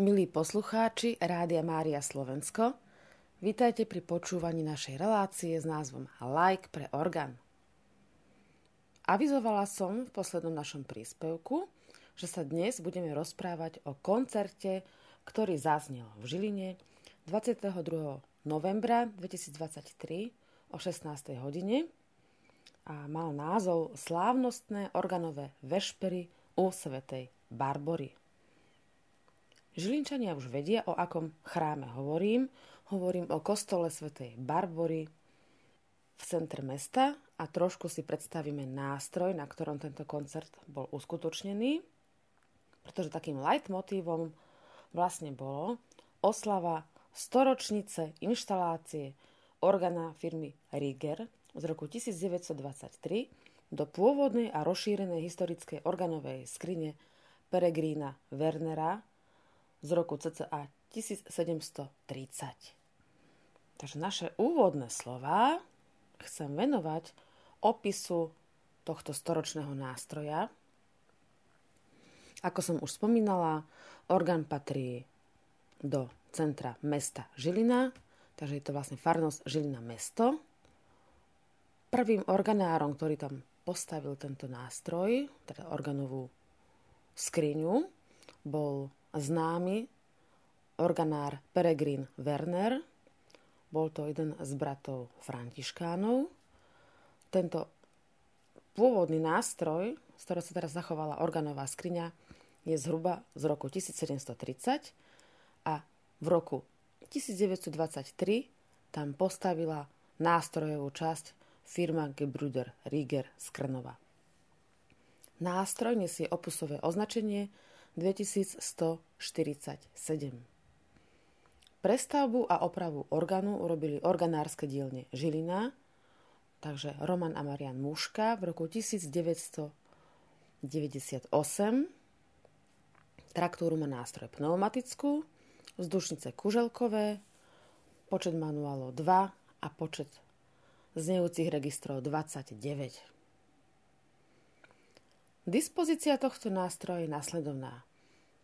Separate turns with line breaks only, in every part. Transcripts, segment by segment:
Milí poslucháči Rádia Mária Slovensko, vítajte pri počúvaní našej relácie s názvom Like pre orgán. Avizovala som v poslednom našom príspevku, že sa dnes budeme rozprávať o koncerte, ktorý zaznel v Žiline 22. novembra 2023 o 16. hodine a mal názov Slávnostné organové vešpery u Svetej Barbory. Žilinčania už vedia, o akom chráme hovorím. Hovorím o kostole Svetej Barbory v centre mesta a trošku si predstavíme nástroj, na ktorom tento koncert bol uskutočnený, pretože takým leitmotívom vlastne bolo oslava storočnice inštalácie organa firmy Rieger z roku 1923 do pôvodnej a rozšírenej historickej organovej skrine Peregrína Wernera z roku cca 1730. Takže naše úvodné slova chcem venovať opisu tohto storočného nástroja. Ako som už spomínala, orgán patrí do centra mesta Žilina, takže je to vlastne farnosť Žilina mesto. Prvým organárom, ktorý tam postavil tento nástroj, teda organovú skriňu, bol známy organár Peregrin Werner. Bol to jeden z bratov Františkánov. Tento pôvodný nástroj, z ktorého sa teraz zachovala organová skriňa, je zhruba z roku 1730 a v roku 1923 tam postavila nástrojovú časť firma Gebrüder Rieger z Krnova. Nástroj nesie opusové označenie 2147. Prestavbu a opravu orgánu urobili organárske dielne Žilina, takže Roman a Marian Muška v roku 1998. Traktúru má nástroj pneumatickú, vzdušnice kuželkové, počet manuálov 2 a počet znejúcich registrov 29. Dispozícia tohto nástroja je následovná.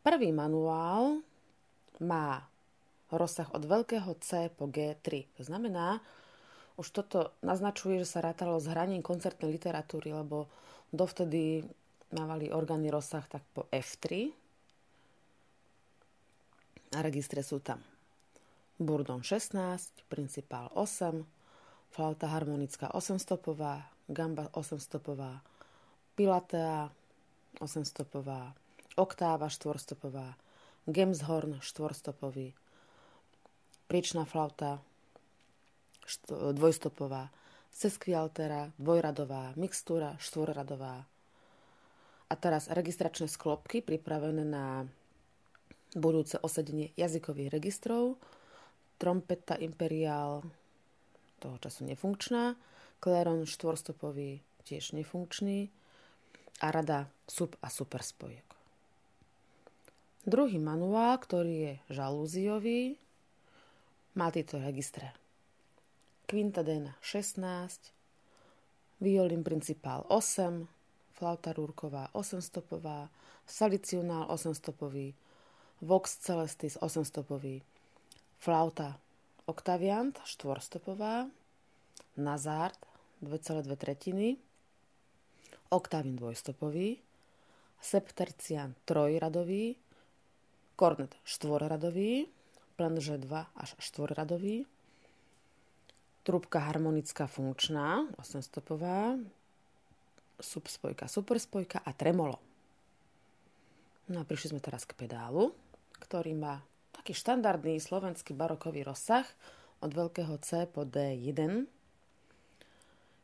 Prvý manuál má rozsah od veľkého C po G3. To znamená, už toto naznačuje, že sa rátalo s hraním koncertnej literatúry, lebo dovtedy mávali orgány rozsah tak po F3 a registre sú tam Burdon 16, Principál 8, flauta harmonická 8-stopová, gamba 8-stopová, pilatea 8-stopová, oktáva 4-stopová, Gemshorn 4-stopový, priečná flauta dvojstopová, seskvialtera dvojradová, mixtúra štvorradová. A teraz registračné sklopky pripravené na budúce osedenie jazykových registrov, trompeta imperial toho času nefunkčná, kleron štvorstopový tiež nefunkčný a rada sub a super spojok. Druhý manuál, ktorý je žalúziový, má tieto registre. Quintadena 16, violin principál 8, flauta rúrková 8-stopová, salicionál 8-stopový, vox celestis 8-stopový, flauta octaviant 4-stopová, nazard 2,2 tretiny, oktávin dvojstopový, septercian trojradový, kornet štvorradový, plenže 2 až 4 radový, trúbka harmonická funkčná, 8-stopová, subspojka, superspojka a tremolo. No a prišli sme teraz k pedálu, ktorý má taký štandardný slovenský barokový rozsah od veľkého C po D1.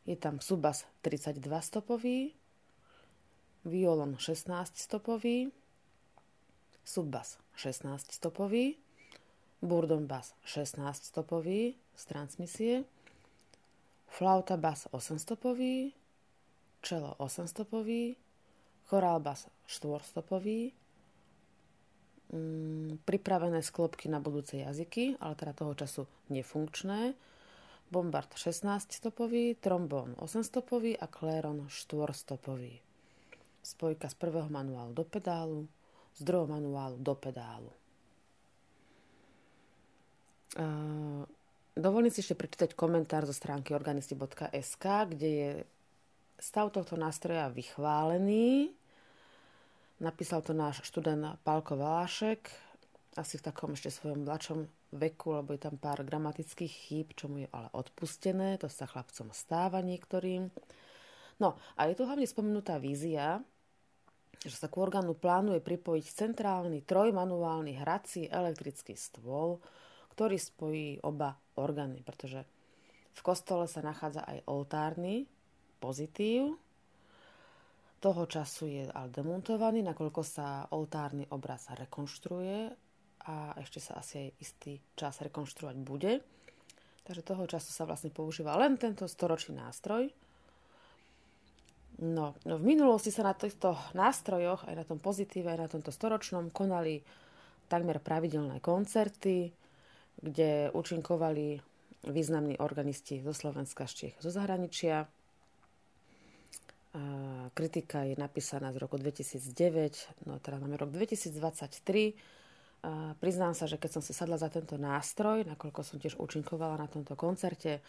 Je tam subas 32 stopový, violon 16 stopový, subbas 16 stopový, Burdon Bass 16 stopový z transmisie, flauta Bass 8 stopový, čelo 8 stopový, chorál Bass 4 stopový, mm, pripravené sklopky na budúce jazyky, ale teda toho času nefunkčné, bombard 16 stopový, trombón 8 stopový a kléron 4 stopový. Spojka z prvého manuálu do pedálu, z druhého manuálu do pedálu. dovolím si ešte prečítať komentár zo stránky organisti.sk, kde je stav tohto nástroja vychválený. Napísal to náš študent Pálko Valášek, asi v takom ešte svojom mladšom veku, lebo je tam pár gramatických chýb, čo mu je ale odpustené, to sa chlapcom stáva niektorým. No a je tu hlavne spomenutá vízia, že sa k orgánu plánuje pripojiť centrálny trojmanuálny hrací elektrický stôl, ktorý spojí oba orgány, pretože v kostole sa nachádza aj oltárny pozitív. Toho času je ale demontovaný, nakoľko sa oltárny obraz rekonštruuje a ešte sa asi aj istý čas rekonštruovať bude. Takže toho času sa vlastne používa len tento storočný nástroj. No, no v minulosti sa na týchto nástrojoch, aj na tom pozitíve, aj na tomto storočnom, konali takmer pravidelné koncerty, kde účinkovali významní organisti zo Slovenska, z Čech, zo zahraničia. A kritika je napísaná z roku 2009, no teda máme rok 2023 a priznám sa, že keď som si sadla za tento nástroj, nakoľko som tiež účinkovala na tomto koncerte,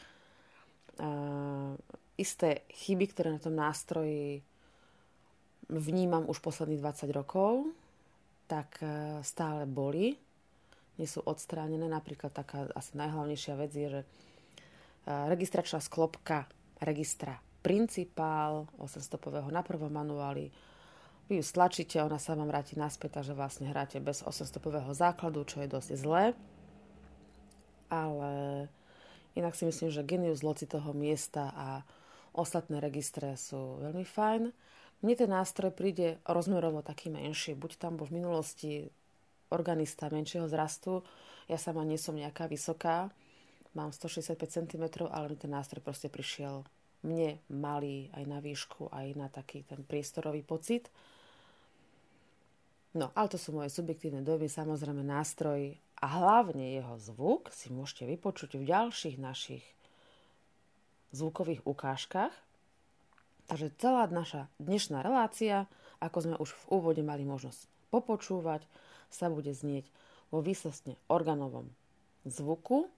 a isté chyby, ktoré na tom nástroji vnímam už posledných 20 rokov, tak e, stále boli. Nie sú odstránené. Napríklad taká asi najhlavnejšia vec je, že e, registračná sklopka registra principál 800 na prvom manuáli vy ju stlačíte, ona sa vám vráti naspäť, takže vlastne hráte bez 800 základu, čo je dosť zlé. Ale inak si myslím, že genius loci toho miesta a ostatné registre sú veľmi fajn. Mne ten nástroj príde rozmerovo taký menší. Buď tam bol v minulosti organista menšieho zrastu, ja sama nie som nejaká vysoká, mám 165 cm, ale mi ten nástroj proste prišiel mne malý aj na výšku, aj na taký ten priestorový pocit. No, ale to sú moje subjektívne dojmy, samozrejme nástroj a hlavne jeho zvuk si môžete vypočuť v ďalších našich zvukových ukážkach. Takže celá naša dnešná relácia, ako sme už v úvode mali možnosť popočúvať, sa bude znieť vo výsostne organovom zvuku.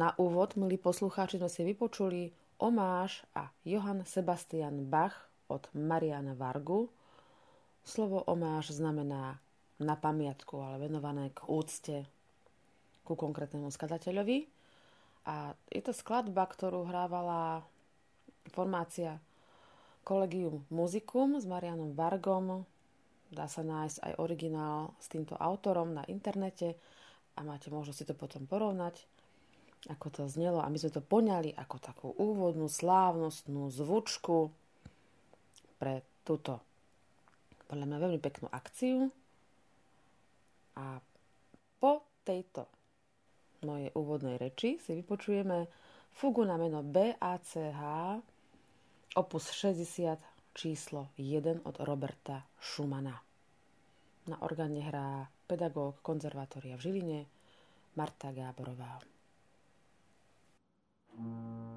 Na úvod, milí poslucháči, sme si vypočuli Omáš a Johann Sebastian Bach od Mariana Vargu, Slovo omáš znamená na pamiatku, ale venované k úcte ku konkrétnemu skladateľovi. A je to skladba, ktorú hrávala formácia Collegium Musicum s Marianom Vargom. Dá sa nájsť aj originál s týmto autorom na internete a máte možnosť si to potom porovnať, ako to znelo. A my sme to poňali ako takú úvodnú slávnostnú zvučku pre túto podľa mňa veľmi peknú akciu. A po tejto mojej úvodnej reči si vypočujeme fugu na meno BACH opus 60 číslo 1 od Roberta Schumana. Na orgáne hrá pedagóg konzervatória v Žiline Marta Gáborová. thank you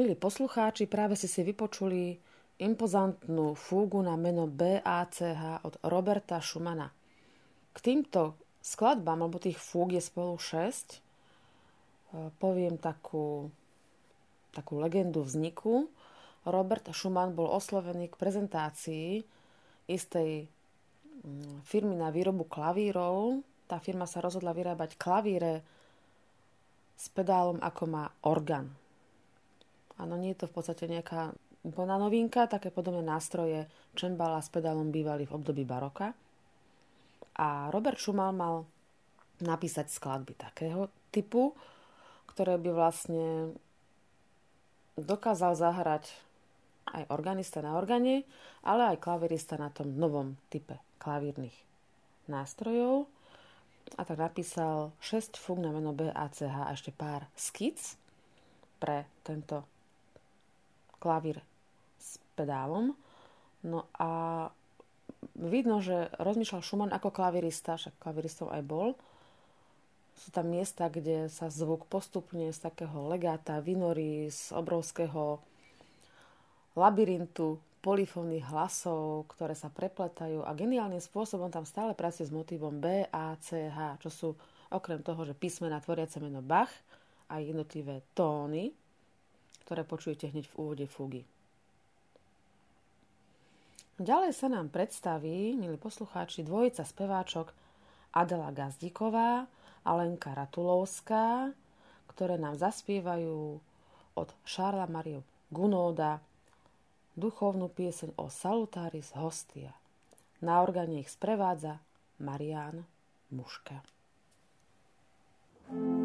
Milí poslucháči, práve ste si vypočuli impozantnú fúgu na meno BACH od Roberta Schumana. K týmto skladbám, alebo tých fúg je spolu 6, e, poviem takú, takú legendu vzniku. Robert Schumann bol oslovený k prezentácii istej mm, firmy na výrobu klavírov. Tá firma sa rozhodla vyrábať klavíre s pedálom, ako má orgán. Áno, nie je to v podstate nejaká úplná novinka, také podobné nástroje čembala s pedálom bývali v období baroka. A Robert Schumann mal napísať skladby takého typu, ktoré by vlastne dokázal zahrať aj organista na organe, ale aj klavirista na tom novom type klavírnych nástrojov. A tak napísal 6 fúk na meno B, A, C, H a ešte pár skic pre tento klavír s pedálom. No a vidno, že rozmýšľal Schumann ako klavirista, však klaviristom aj bol. Sú tam miesta, kde sa zvuk postupne z takého legáta vynorí z obrovského labyrintu polifónnych hlasov, ktoré sa prepletajú a geniálnym spôsobom tam stále pracuje s motivom B, A, C, H, čo sú okrem toho, že písmena tvoriace meno Bach a jednotlivé tóny, ktoré počujete hneď v úvode fugy. Ďalej sa nám predstaví, milí poslucháči, dvojica speváčok Adela Gazdíková a Lenka Ratulovská, ktoré nám zaspievajú od Šarla Mariu Gunóda duchovnú pieseň o Salutaris Hostia. Na orgáne ich sprevádza Marián Muška. thank you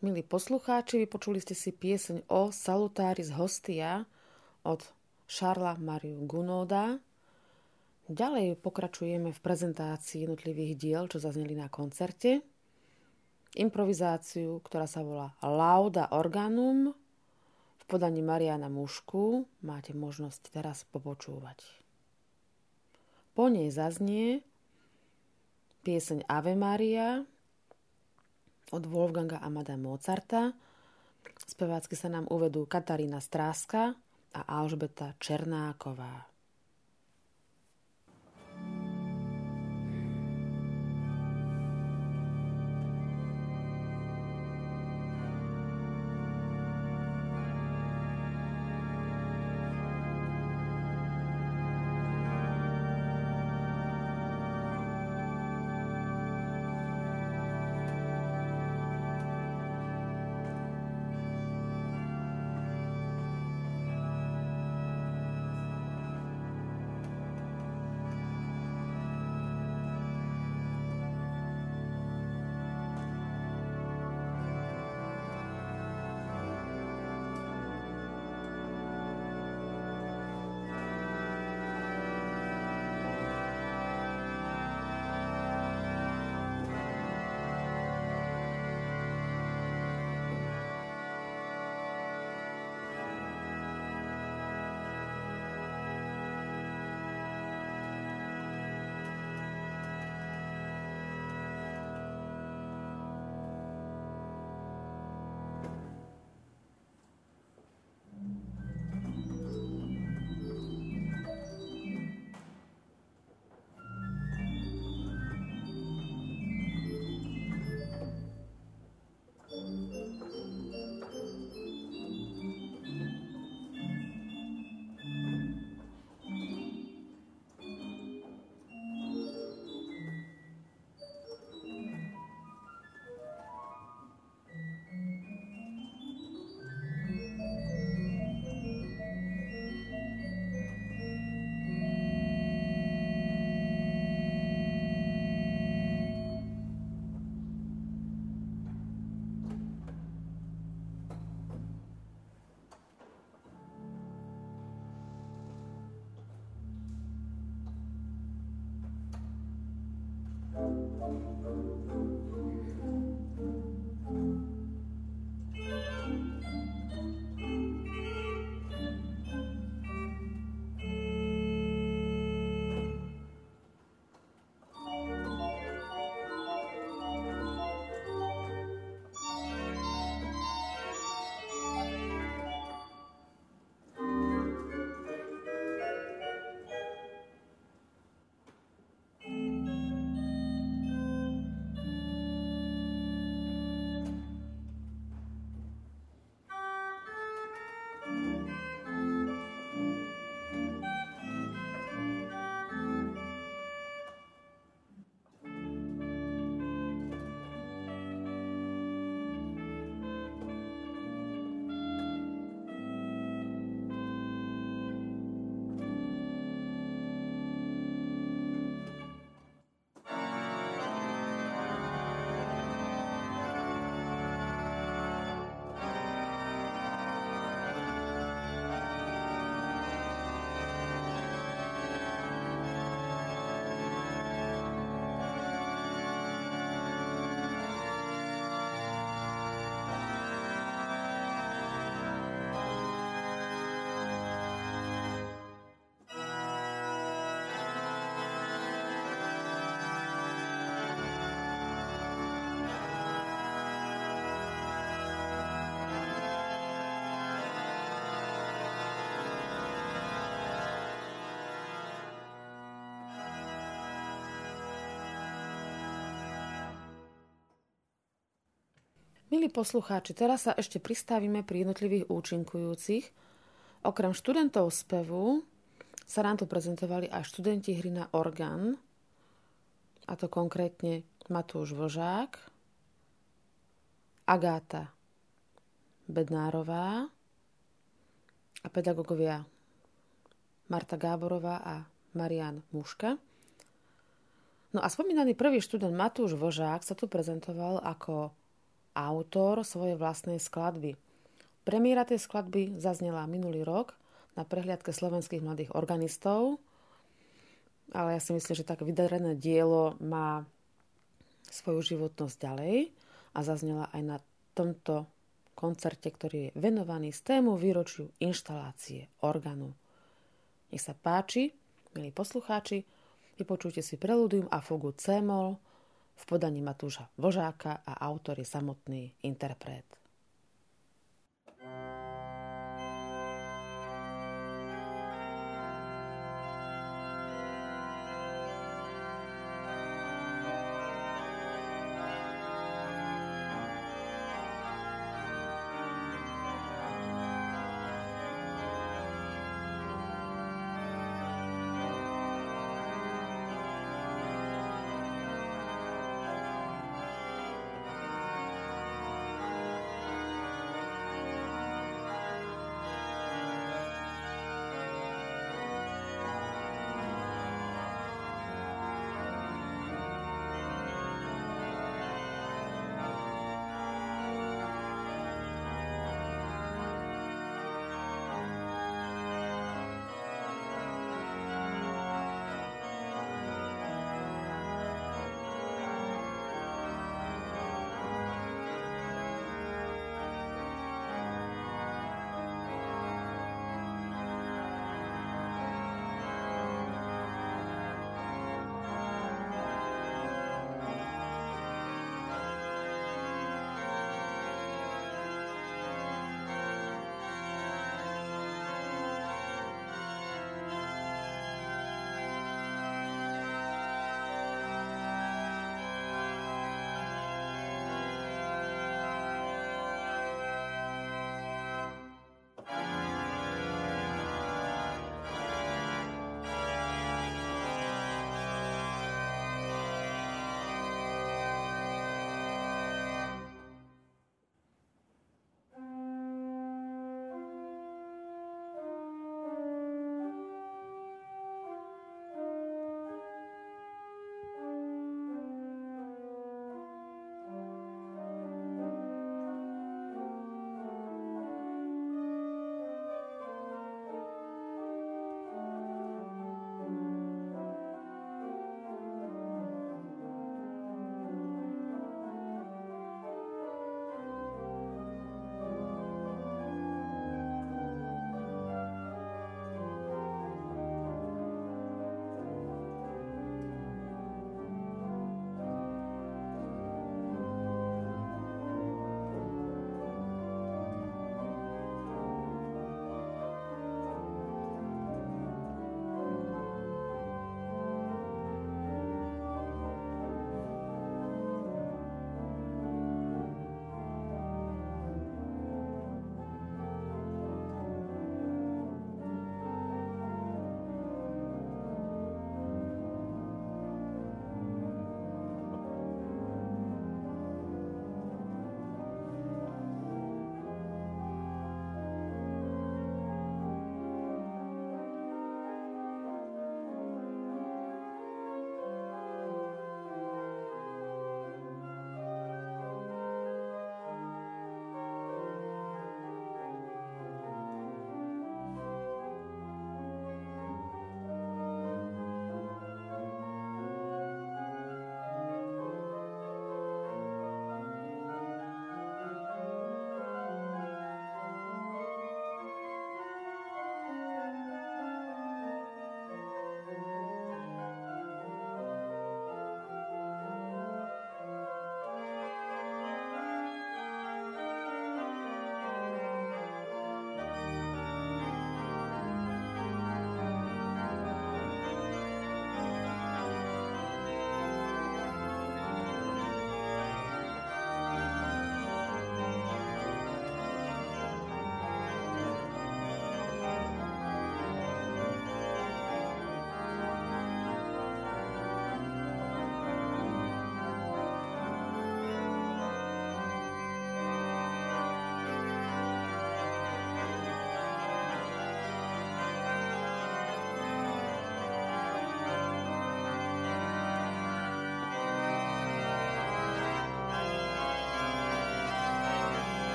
Milí poslucháči, vypočuli ste si pieseň o Salutáris Hostia od Šarla Mariu Gunoda. Ďalej pokračujeme v prezentácii jednotlivých diel, čo zazneli na koncerte. Improvizáciu, ktorá sa volá Lauda Organum v podaní Mariana Mušku máte možnosť teraz popočúvať. Po nej zaznie pieseň Ave Maria, od Wolfganga Amada Mozarta. Spevácky sa nám uvedú Katarína Stráska a Alžbeta Černáková. Milí poslucháči, teraz sa ešte pristavíme pri jednotlivých účinkujúcich. Okrem študentov spevu sa nám tu prezentovali aj študenti hry na orgán, a to konkrétne Matúš Vožák, Agáta Bednárová a pedagógovia Marta Gáborová a Marian Muška. No a spomínaný prvý študent Matúš Vožák sa tu prezentoval ako autor svojej vlastnej skladby. Premiéra tej skladby zaznela minulý rok na prehliadke slovenských mladých organistov, ale ja si myslím, že tak vydarené dielo má svoju životnosť ďalej a zaznela aj na tomto koncerte, ktorý je venovaný z tému výročiu inštalácie orgánu. Nech sa páči, milí poslucháči, vypočujte si preludium a fugu C-moll v podaní Matúša Vožáka a autor je samotný interpret.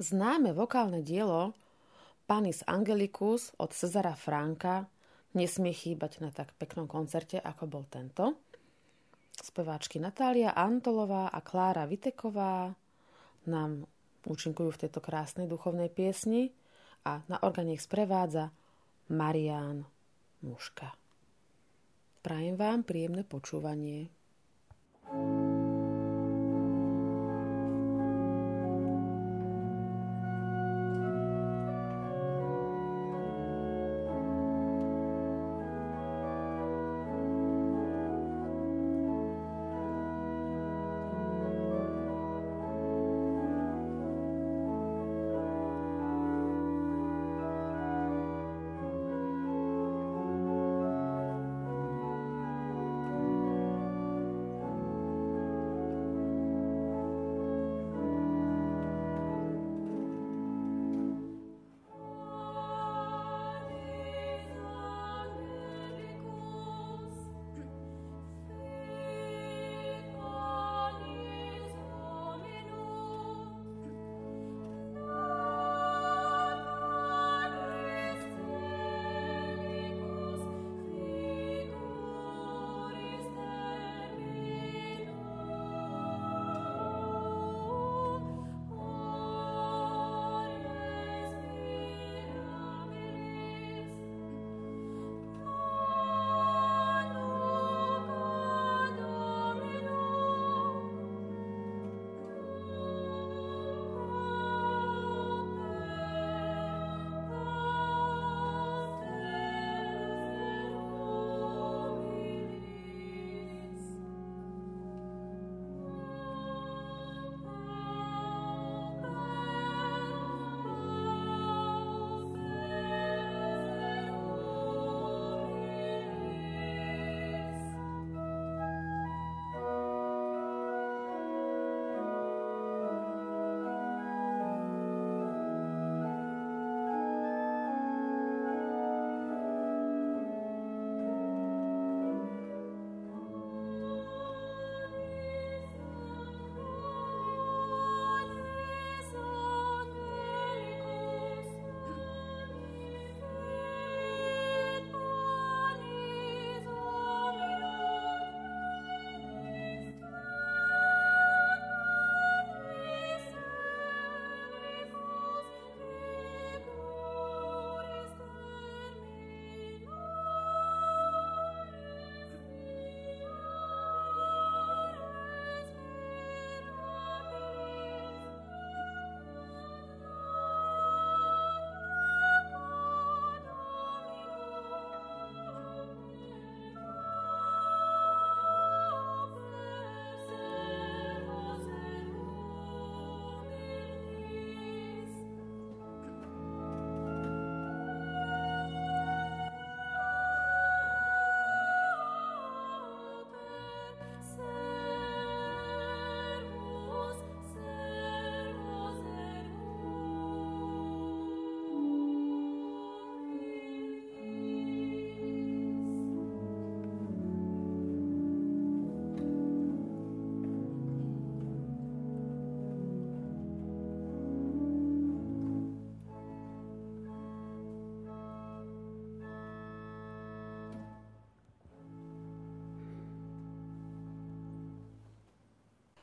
Známe vokálne dielo Panis Angelicus od Cezara Franka nesmie chýbať na tak peknom koncerte, ako bol tento. Speváčky Natália Antolová a Klára Viteková nám účinkujú v tejto krásnej duchovnej piesni a na organe ich sprevádza Marián Muška. Prajem vám príjemné počúvanie. thank you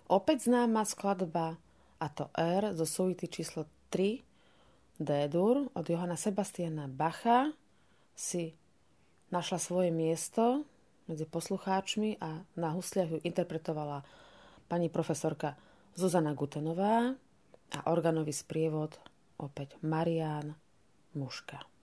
Opäť známa skladba, a to R zo suity číslo 3 D-dur od Johana Sebastiana Bacha si našla svoje miesto medzi poslucháčmi a na husliach ju interpretovala pani profesorka Zuzana Gutenová a organový sprievod opäť Marián Muška.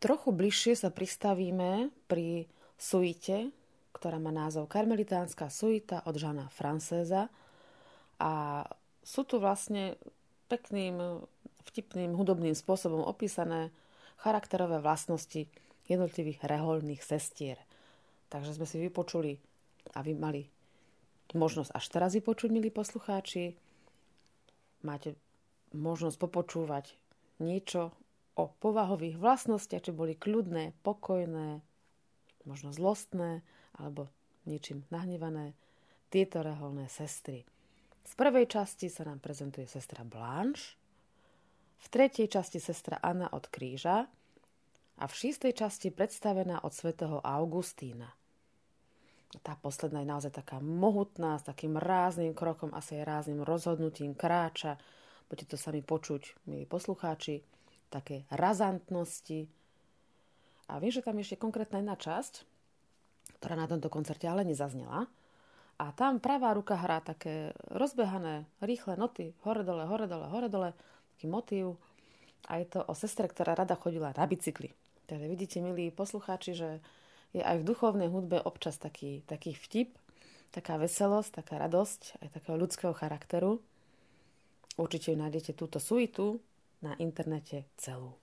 Trochu bližšie sa pristavíme pri suite, ktorá má názov Karmelitánska suita od Žana Francéza. A sú tu vlastne pekným, vtipným, hudobným spôsobom opísané charakterové vlastnosti jednotlivých reholných sestier. Takže sme si vypočuli a vy mali možnosť až teraz vypočuť, milí poslucháči. Máte možnosť popočúvať niečo o povahových vlastnostiach, či boli kľudné, pokojné, možno zlostné, alebo ničím nahnevané, tieto reholné sestry. Z prvej časti sa nám prezentuje sestra Blanche, v tretej časti sestra Anna od kríža a v šiestej časti predstavená od svätého Augustína. Tá posledná je naozaj taká mohutná, s takým rázným krokom, asi aj rázným rozhodnutím kráča. Budete to sami počuť, milí poslucháči, také razantnosti. A viem, že tam je ešte konkrétna jedna časť, ktorá na tomto koncerte ale nezaznela. A tam pravá ruka hrá také rozbehané, rýchle noty, hore dole, hore dole, hore dole, taký motív. A je to o sestre, ktorá rada chodila na bicykli. Takže vidíte, milí poslucháči, že je aj v duchovnej hudbe občas taký, taký vtip, taká veselosť, taká radosť, aj takého ľudského charakteru. Určite nájdete túto suitu na internete celú.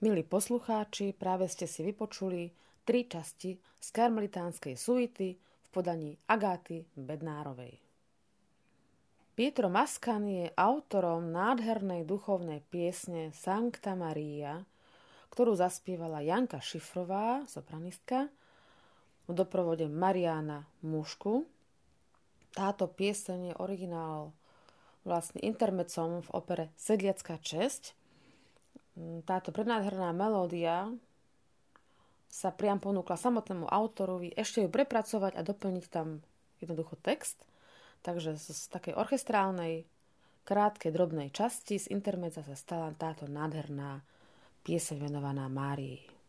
Milí poslucháči, práve ste si vypočuli tri časti z karmelitánskej suity v podaní Agáty Bednárovej. Pietro Mascani je autorom nádhernej duchovnej piesne Sancta Maria, ktorú zaspievala Janka Šifrová, sopranistka, v doprovode Mariana Mušku. Táto pieseň je originál vlastne intermecom v opere Sedliacká česť táto prednádherná melódia sa priam ponúkla samotnému autorovi ešte ju prepracovať a doplniť tam jednoducho text. Takže z takej orchestrálnej, krátkej, drobnej časti z intermedza sa stala táto nádherná pieseň venovaná Márii.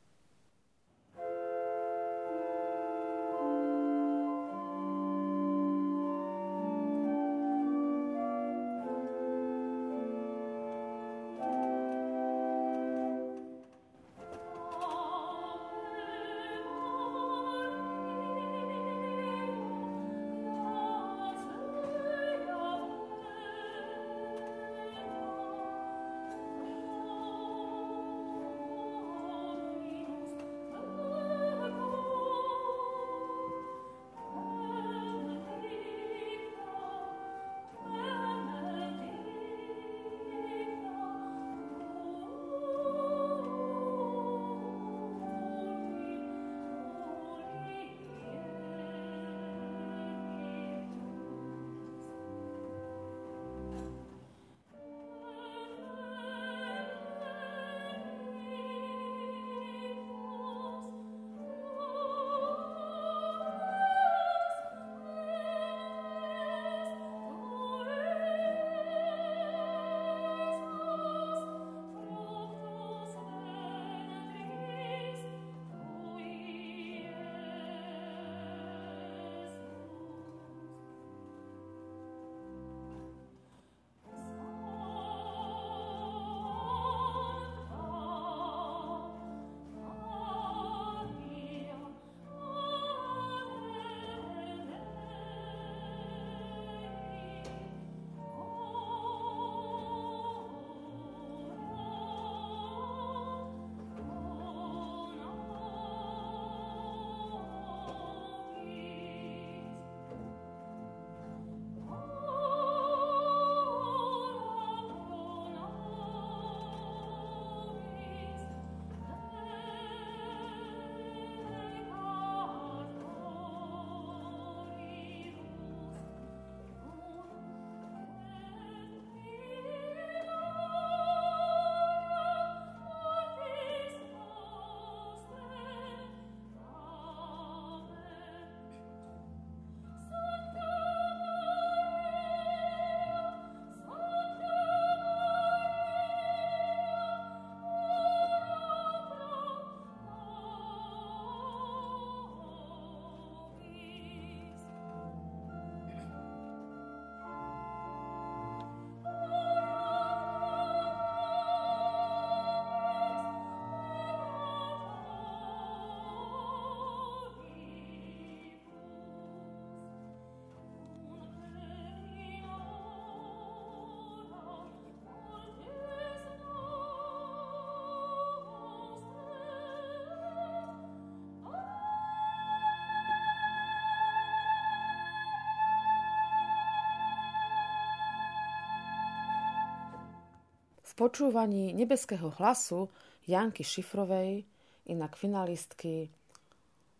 V počúvaní nebeského hlasu Janky Šifrovej, inak finalistky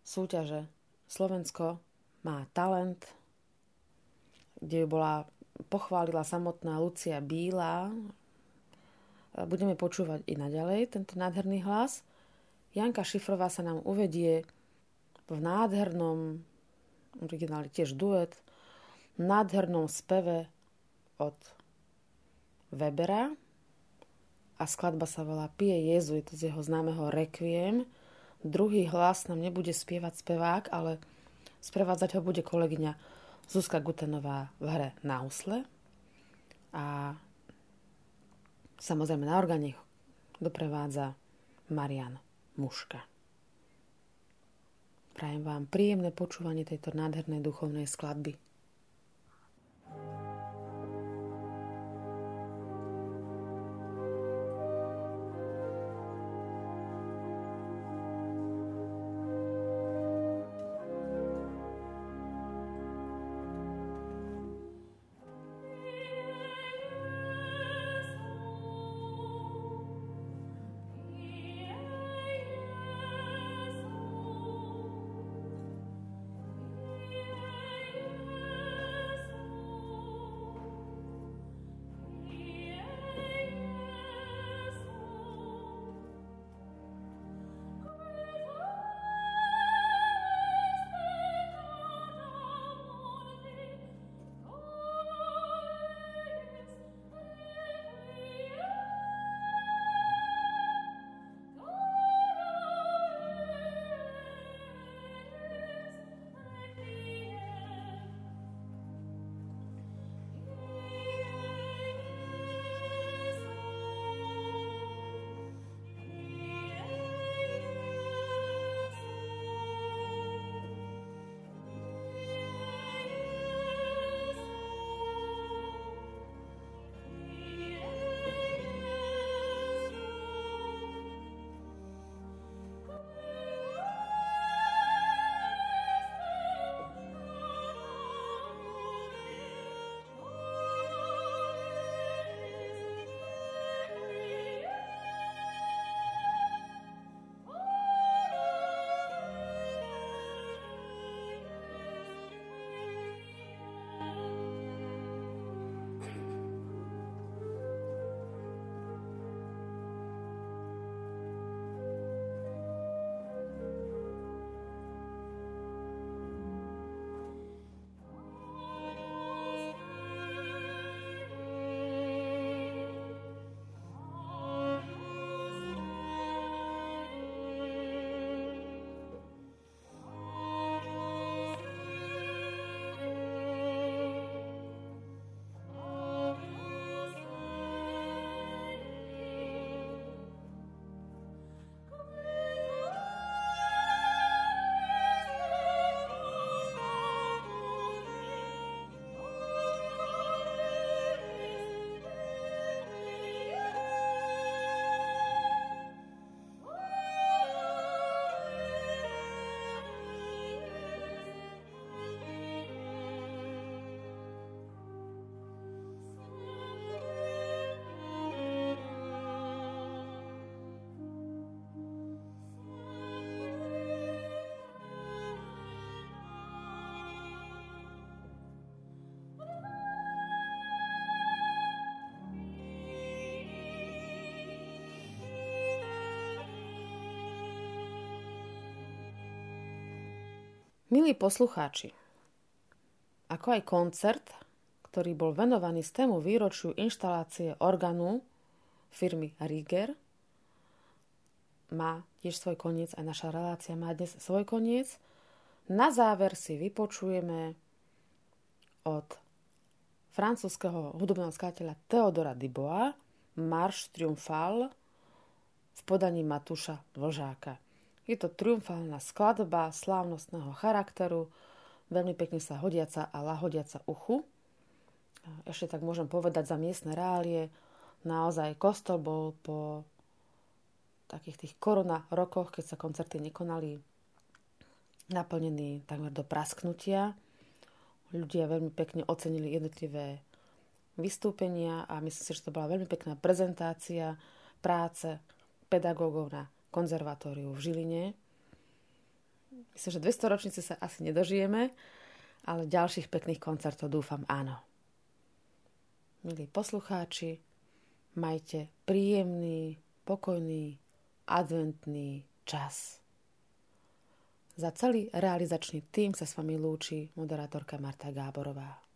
súťaže Slovensko má talent, kde bola pochválila samotná Lucia Bíla. Budeme počúvať i naďalej tento nádherný hlas. Janka Šifrová sa nám uvedie v nádhernom, origináli tiež duet, nádhernom speve od Webera, a skladba sa volá Pie Jezu, je to z jeho známeho Requiem. Druhý hlas nám nebude spievať spevák, ale sprevádzať ho bude kolegyňa Zuzka Gutenová v hre na usle. A samozrejme na orgáne doprevádza Marian Muška. Prajem vám príjemné počúvanie tejto nádhernej duchovnej skladby.
Milí poslucháči, ako aj koncert, ktorý bol venovaný tému výročiu inštalácie organu firmy Rieger, má tiež svoj koniec, aj naša relácia má dnes svoj koniec. Na záver si vypočujeme od francúzského hudobného skladateľa Theodora Diboa Marš triumfal v podaní Matúša Vlžáka. Je to triumfálna skladba slávnostného charakteru, veľmi pekne sa hodiaca a lahodiaca uchu. Ešte tak môžem povedať za miestne reálie, naozaj kostol bol po takých tých korona rokoch, keď sa koncerty nekonali, naplnený takmer do prasknutia. Ľudia veľmi pekne ocenili jednotlivé vystúpenia a myslím si, že to bola veľmi pekná prezentácia práce pedagógov na konzervatóriu v Žiline. Myslím, že 200 ročnice sa asi nedožijeme, ale ďalších pekných koncertov dúfam áno. Milí poslucháči, majte príjemný, pokojný adventný čas. Za celý realizačný tým sa s vami lúči moderátorka Marta Gáborová.